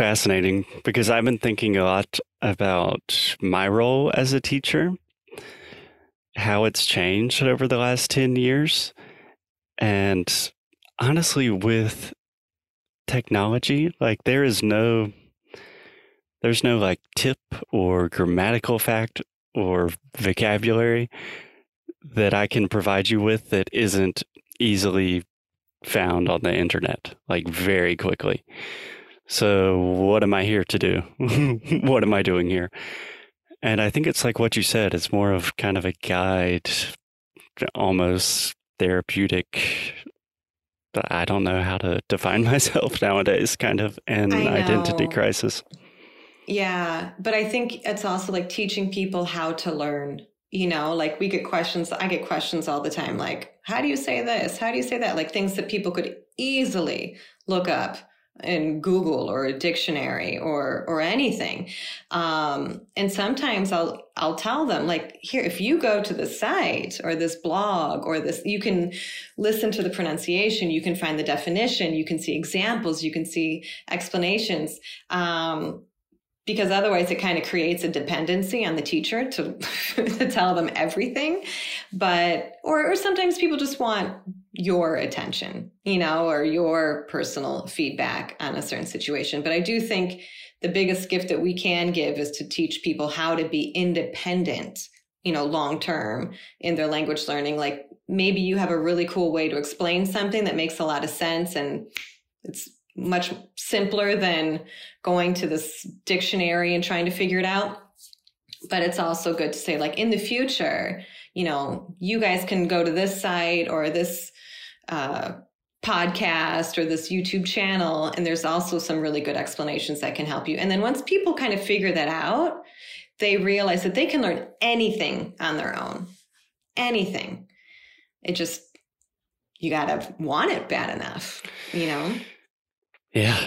fascinating because I've been thinking a lot about my role as a teacher, how it's changed over the last 10 years. And honestly, with technology, like there is no there's no like tip or grammatical fact or vocabulary that I can provide you with that isn't easily found on the internet, like very quickly. So, what am I here to do? what am I doing here? And I think it's like what you said, it's more of kind of a guide, almost therapeutic. I don't know how to define myself nowadays, kind of an identity crisis. Yeah, but I think it's also like teaching people how to learn. You know, like we get questions, I get questions all the time like, how do you say this? How do you say that? Like things that people could easily look up in Google or a dictionary or or anything. Um, and sometimes I'll I'll tell them like here if you go to the site or this blog or this you can listen to the pronunciation, you can find the definition, you can see examples, you can see explanations. Um, because otherwise it kind of creates a dependency on the teacher to, to tell them everything but or, or sometimes people just want your attention you know or your personal feedback on a certain situation but i do think the biggest gift that we can give is to teach people how to be independent you know long term in their language learning like maybe you have a really cool way to explain something that makes a lot of sense and it's much simpler than going to this dictionary and trying to figure it out. But it's also good to say, like, in the future, you know, you guys can go to this site or this uh, podcast or this YouTube channel, and there's also some really good explanations that can help you. And then once people kind of figure that out, they realize that they can learn anything on their own. Anything. It just, you got to want it bad enough, you know? Yeah.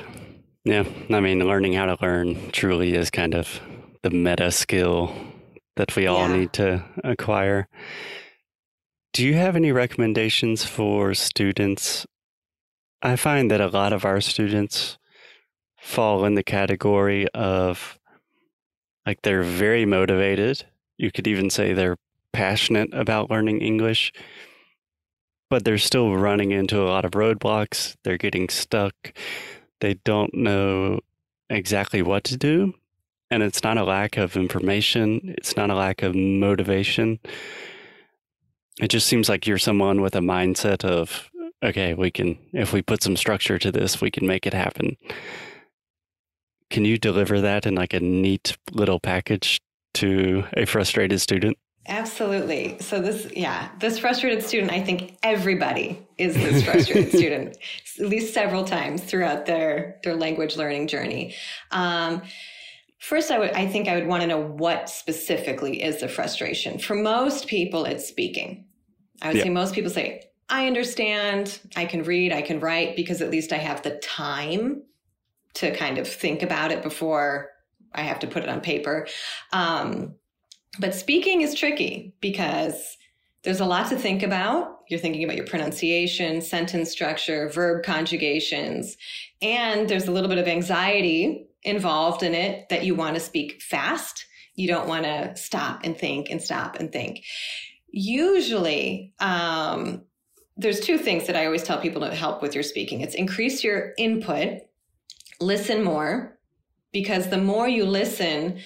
Yeah. I mean, learning how to learn truly is kind of the meta skill that we all yeah. need to acquire. Do you have any recommendations for students? I find that a lot of our students fall in the category of like they're very motivated. You could even say they're passionate about learning English, but they're still running into a lot of roadblocks. They're getting stuck they don't know exactly what to do. And it's not a lack of information, it's not a lack of motivation. It just seems like you're someone with a mindset of, okay, we can, if we put some structure to this, we can make it happen. Can you deliver that in like a neat little package to a frustrated student? Absolutely. So this, yeah, this frustrated student, I think everybody is this frustrated student, at least several times throughout their their language learning journey. Um, first, I would, I think, I would want to know what specifically is the frustration. For most people, it's speaking. I would yeah. say most people say, "I understand. I can read. I can write because at least I have the time to kind of think about it before I have to put it on paper." Um, but speaking is tricky because there's a lot to think about. You're thinking about your pronunciation, sentence structure, verb conjugations, and there's a little bit of anxiety involved in it that you want to speak fast. You don't want to stop and think and stop and think. Usually, um, there's two things that I always tell people to help with your speaking. It's increase your input, listen more, because the more you listen,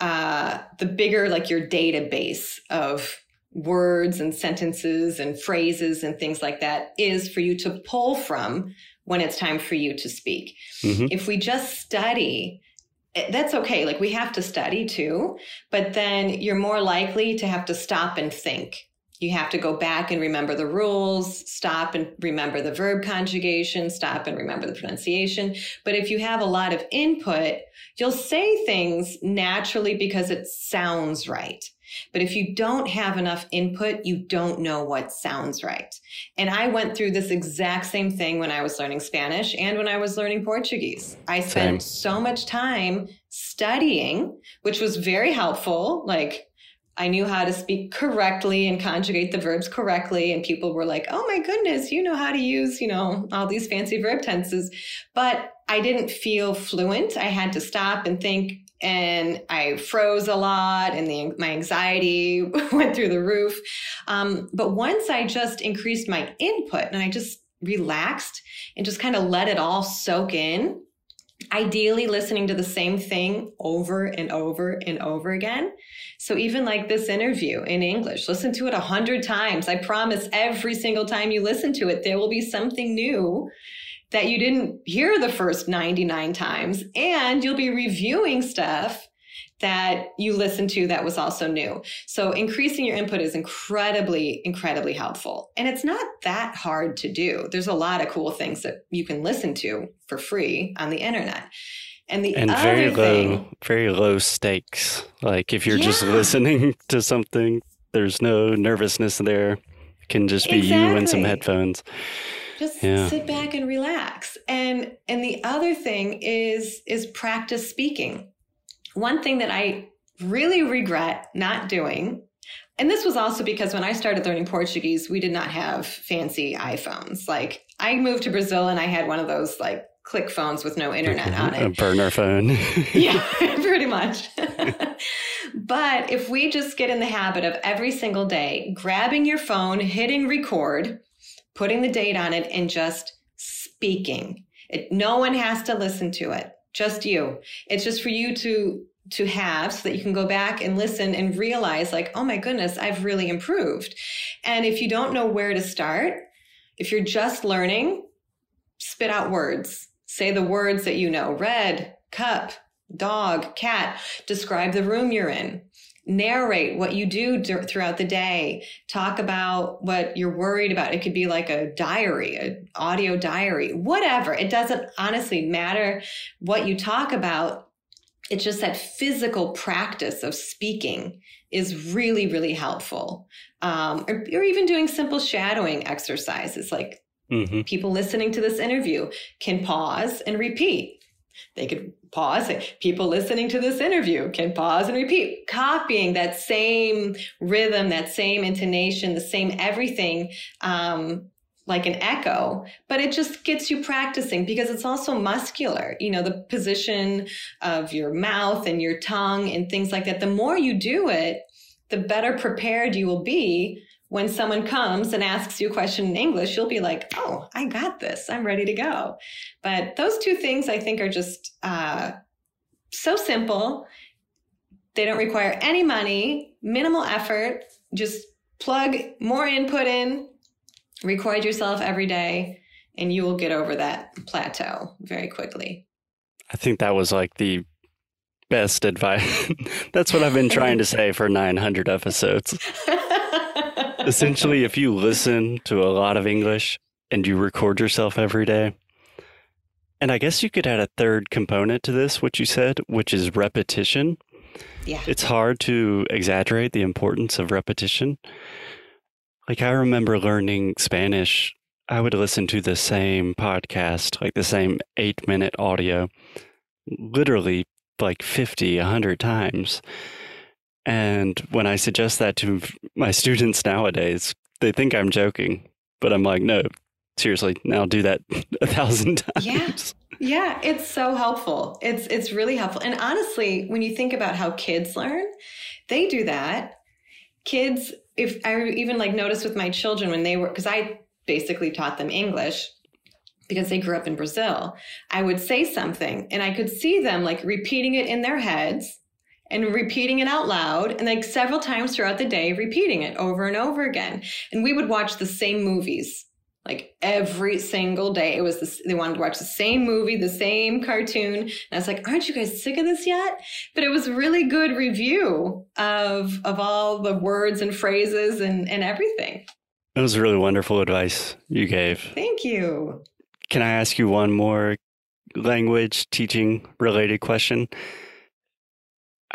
uh, the bigger like your database of words and sentences and phrases and things like that is for you to pull from when it's time for you to speak. Mm-hmm. If we just study, eh, that's okay. Like we have to study too, but then you're more likely to have to stop and think. You have to go back and remember the rules, stop and remember the verb conjugation, stop and remember the pronunciation. But if you have a lot of input, you'll say things naturally because it sounds right. But if you don't have enough input, you don't know what sounds right. And I went through this exact same thing when I was learning Spanish and when I was learning Portuguese. I spent same. so much time studying, which was very helpful. Like I knew how to speak correctly and conjugate the verbs correctly. And people were like, oh my goodness, you know how to use, you know, all these fancy verb tenses. But I didn't feel fluent. I had to stop and think and I froze a lot and the, my anxiety went through the roof. Um, but once I just increased my input and I just relaxed and just kind of let it all soak in, ideally listening to the same thing over and over and over again. So even like this interview in English, listen to it a hundred times. I promise every single time you listen to it, there will be something new that you didn't hear the first 99 times. And you'll be reviewing stuff that you listened to that was also new. So increasing your input is incredibly, incredibly helpful. And it's not that hard to do. There's a lot of cool things that you can listen to for free on the internet. And the and very low, thing, very low stakes. Like if you're just listening to something, there's no nervousness there. It can just be you and some headphones. Just Yeah. sit back and relax. And and the other thing is is practice speaking. One thing that I really regret not doing and this was also because when I started learning Portuguese, we did not have fancy iPhones. Like I moved to Brazil and I had one of those like click phones with no internet on it a burner phone. Yeah, pretty much. but if we just get in the habit of every single day grabbing your phone, hitting record, putting the date on it, and just speaking, it, no one has to listen to it, just you. It's just for you to to have so that you can go back and listen and realize like oh my goodness i've really improved. And if you don't know where to start if you're just learning spit out words. Say the words that you know. Red cup dog, cat, describe the room you're in, narrate what you do throughout the day, talk about what you're worried about. It could be like a diary, an audio diary, whatever. It doesn't honestly matter what you talk about. It's just that physical practice of speaking is really, really helpful. Um, or, or even doing simple shadowing exercises like hmm people listening to this interview can pause and repeat. They could pause. People listening to this interview can pause and repeat, copying that same rhythm, that same intonation, the same everything, um, like an echo. But it just gets you practicing because it's also muscular. You know, the position of your mouth and your tongue and things like that. The more you do it, the better prepared you will be when someone comes and asks you a question in English, you'll be like, oh, I got this. I'm ready to go. But those two things I think are just uh, so simple. They don't require any money, minimal effort. Just plug more input in, record yourself every day, and you will get over that plateau very quickly. I think that was like the best advice. That's what I've been trying to say for 900 episodes. Essentially, if you listen to a lot of English and you record yourself every day, and I guess you could add a third component to this, what you said, which is repetition. yeah. It's hard to exaggerate the importance of repetition. Like, I remember learning Spanish, I would listen to the same podcast, like the same eight minute audio, literally like 50, 100 times. And when I suggest that to my students nowadays, they think I'm joking, but I'm like, no, seriously, now do that a thousand times. Yeah. Yeah, it's so helpful. It's it's really helpful. And honestly, when you think about how kids learn, they do that. Kids, if I even like noticed with my children when they were because I basically taught them English because they grew up in Brazil. I would say something and I could see them like repeating it in their heads and repeating it out loud and like several times throughout the day repeating it over and over again. And we would watch the same movies like every single day. It was this, they wanted to watch the same movie, the same cartoon. And I was like, aren't you guys sick of this yet? But it was really good review of of all the words and phrases and, and everything. That was really wonderful advice you gave. Thank you. Can I ask you one more language teaching related question?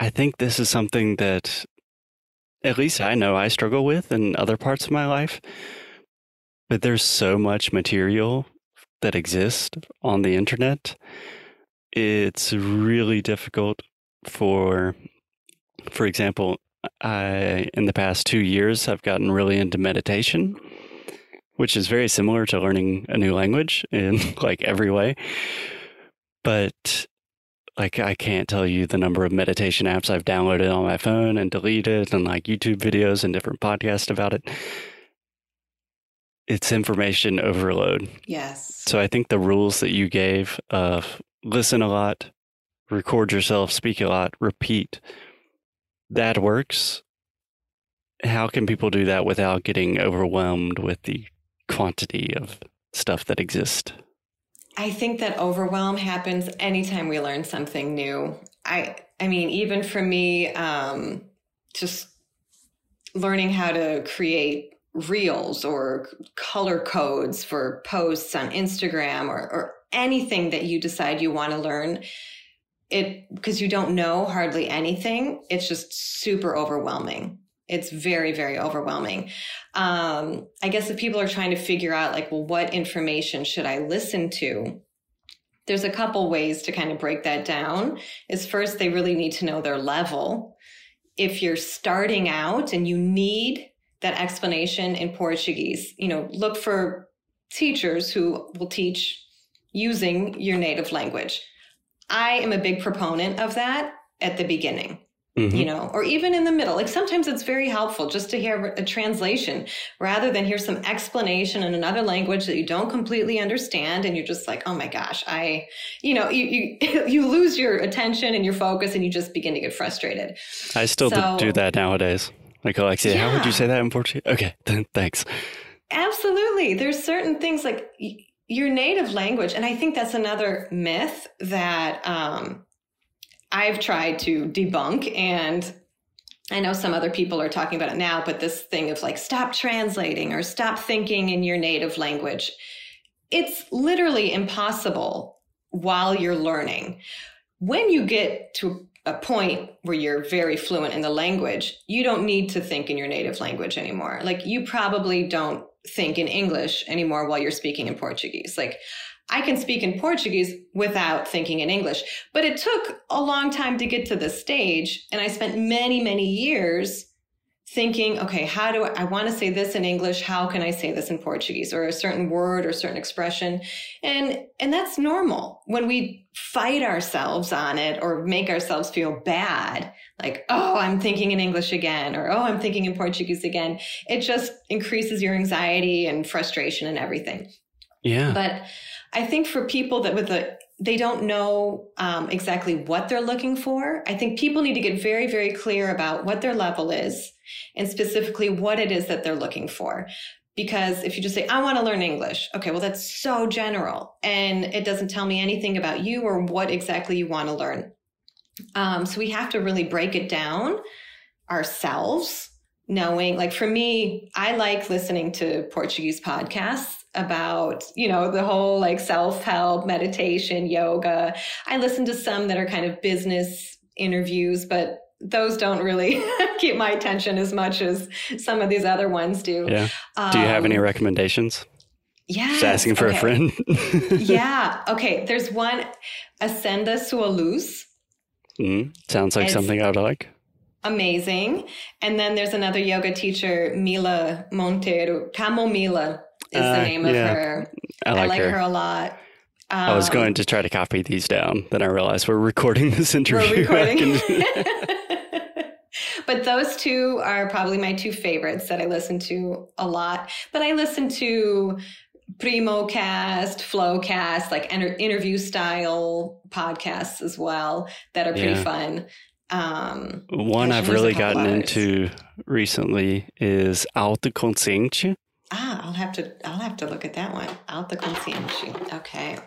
I think this is something that at least I know I struggle with in other parts of my life. But there's so much material that exists on the internet. It's really difficult for for example, I in the past 2 years I've gotten really into meditation, which is very similar to learning a new language in like every way. but like I can't tell you the number of meditation apps I've downloaded on my phone and deleted and like YouTube videos and different podcasts about it. It's information overload. Yes. So I think the rules that you gave of listen a lot, record yourself, speak a lot, repeat, that works. How can people do that without getting overwhelmed with the quantity of stuff that exists? I think that overwhelm happens anytime we learn something new. I I mean, even for me, um, just learning how to create reels or color codes for posts on Instagram or, or anything that you decide you want to learn, it because you don't know hardly anything, it's just super overwhelming. It's very, very overwhelming. Um, I guess if people are trying to figure out, like, well, what information should I listen to? There's a couple ways to kind of break that down. Is first, they really need to know their level. If you're starting out and you need that explanation in Portuguese, you know, look for teachers who will teach using your native language. I am a big proponent of that at the beginning. Mm-hmm. You know, or even in the middle. Like sometimes it's very helpful just to hear a translation rather than hear some explanation in another language that you don't completely understand. And you're just like, oh my gosh, I, you know, you, you, you lose your attention and your focus and you just begin to get frustrated. I still so, do that nowadays. Like, Alexia, yeah. how would you say that in Portuguese? Okay, thanks. Absolutely. There's certain things like your native language. And I think that's another myth that, um, I've tried to debunk and I know some other people are talking about it now, but this thing of like stop translating or stop thinking in your native language. It's literally impossible while you're learning. When you get to a point where you're very fluent in the language, you don't need to think in your native language anymore. Like you probably don't think in English anymore while you're speaking in Portuguese. Like I can speak in Portuguese without thinking in English. But it took a long time to get to this stage. And I spent many, many years thinking, okay, how do I, I want to say this in English? How can I say this in Portuguese or a certain word or certain expression? And, and that's normal when we fight ourselves on it or make ourselves feel bad. Like, oh, I'm thinking in English again, or oh, I'm thinking in Portuguese again. It just increases your anxiety and frustration and everything. Yeah. But I think for people that with a they don't know um, exactly what they're looking for. I think people need to get very, very clear about what their level is and specifically what it is that they're looking for. Because if you just say, I want to learn English, okay, well, that's so general and it doesn't tell me anything about you or what exactly you want to learn. Um, so we have to really break it down ourselves, knowing, like for me, I like listening to Portuguese podcasts about, you know, the whole like self help, meditation, yoga. I listen to some that are kind of business interviews, but those don't really keep my attention as much as some of these other ones do. Yeah. Um, do you have any um, recommendations? Yeah. Just asking for okay. a friend. yeah. Okay. There's one, Acenda Sua Luz. Mm, sounds like it's something I would like. Amazing. And then there's another yoga teacher, Mila Monteiro, Camomila is uh, the name of her. I like, I like her. her. a lot. Um, I was going to try to copy these down, then I realized we're recording this interview. We're recording. but those two are probably my two favorites that I listen to a lot. But I listen to Primo Cast, Flowcast, like inter- interview style podcasts as well that are pretty yeah. fun. Um, One I've really gotten into recently is Autoconsciente. Ah, I'll have to I'll have to look at that one. Alta consciência. Okay.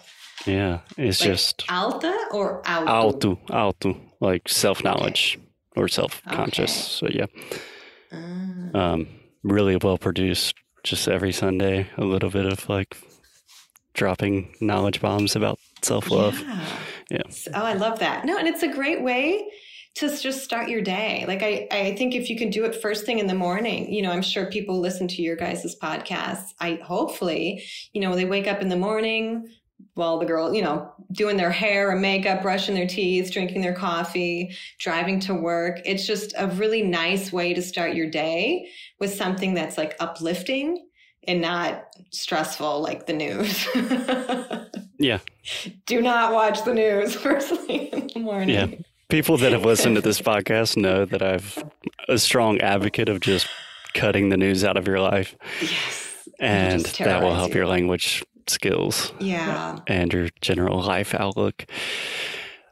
Yeah, it's like just alta or auto. Alto, alto, like self knowledge okay. or self conscious. Okay. So yeah, uh, um, really well produced. Just every Sunday, a little bit of like dropping knowledge bombs about self love. Yeah. yeah. Oh, I love that. No, and it's a great way to just start your day. Like I, I think if you can do it first thing in the morning, you know, I'm sure people listen to your guys' podcasts. I hopefully, you know, they wake up in the morning while the girl, you know, doing their hair or makeup, brushing their teeth, drinking their coffee, driving to work. It's just a really nice way to start your day with something that's like uplifting and not stressful like the news. yeah. Do not watch the news first thing in the morning. Yeah. People that have listened to this podcast know that I've a strong advocate of just cutting the news out of your life. Yes. And that will help you. your language skills. Yeah. And your general life outlook.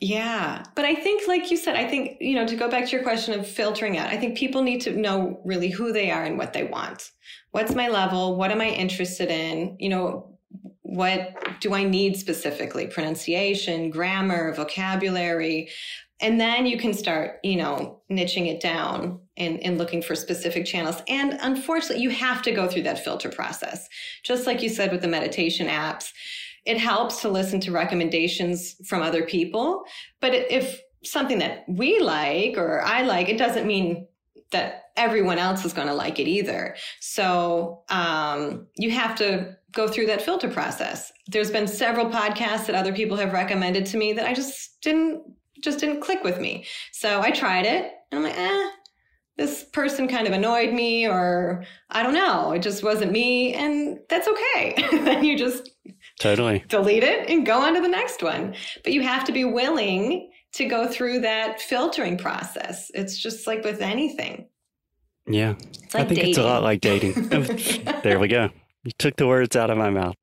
Yeah. But I think, like you said, I think, you know, to go back to your question of filtering out, I think people need to know really who they are and what they want. What's my level? What am I interested in? You know, what do I need specifically? Pronunciation, grammar, vocabulary. And then you can start, you know, niching it down and, and looking for specific channels. And unfortunately, you have to go through that filter process. Just like you said with the meditation apps, it helps to listen to recommendations from other people. But if something that we like or I like, it doesn't mean that everyone else is going to like it either. So um, you have to go through that filter process. There's been several podcasts that other people have recommended to me that I just didn't just didn't click with me. So I tried it and I'm like, eh, this person kind of annoyed me or I don't know, it just wasn't me and that's okay. then you just totally delete it and go on to the next one. But you have to be willing to go through that filtering process. It's just like with anything. Yeah. Like I think dating. it's a lot like dating. there we go. You took the words out of my mouth.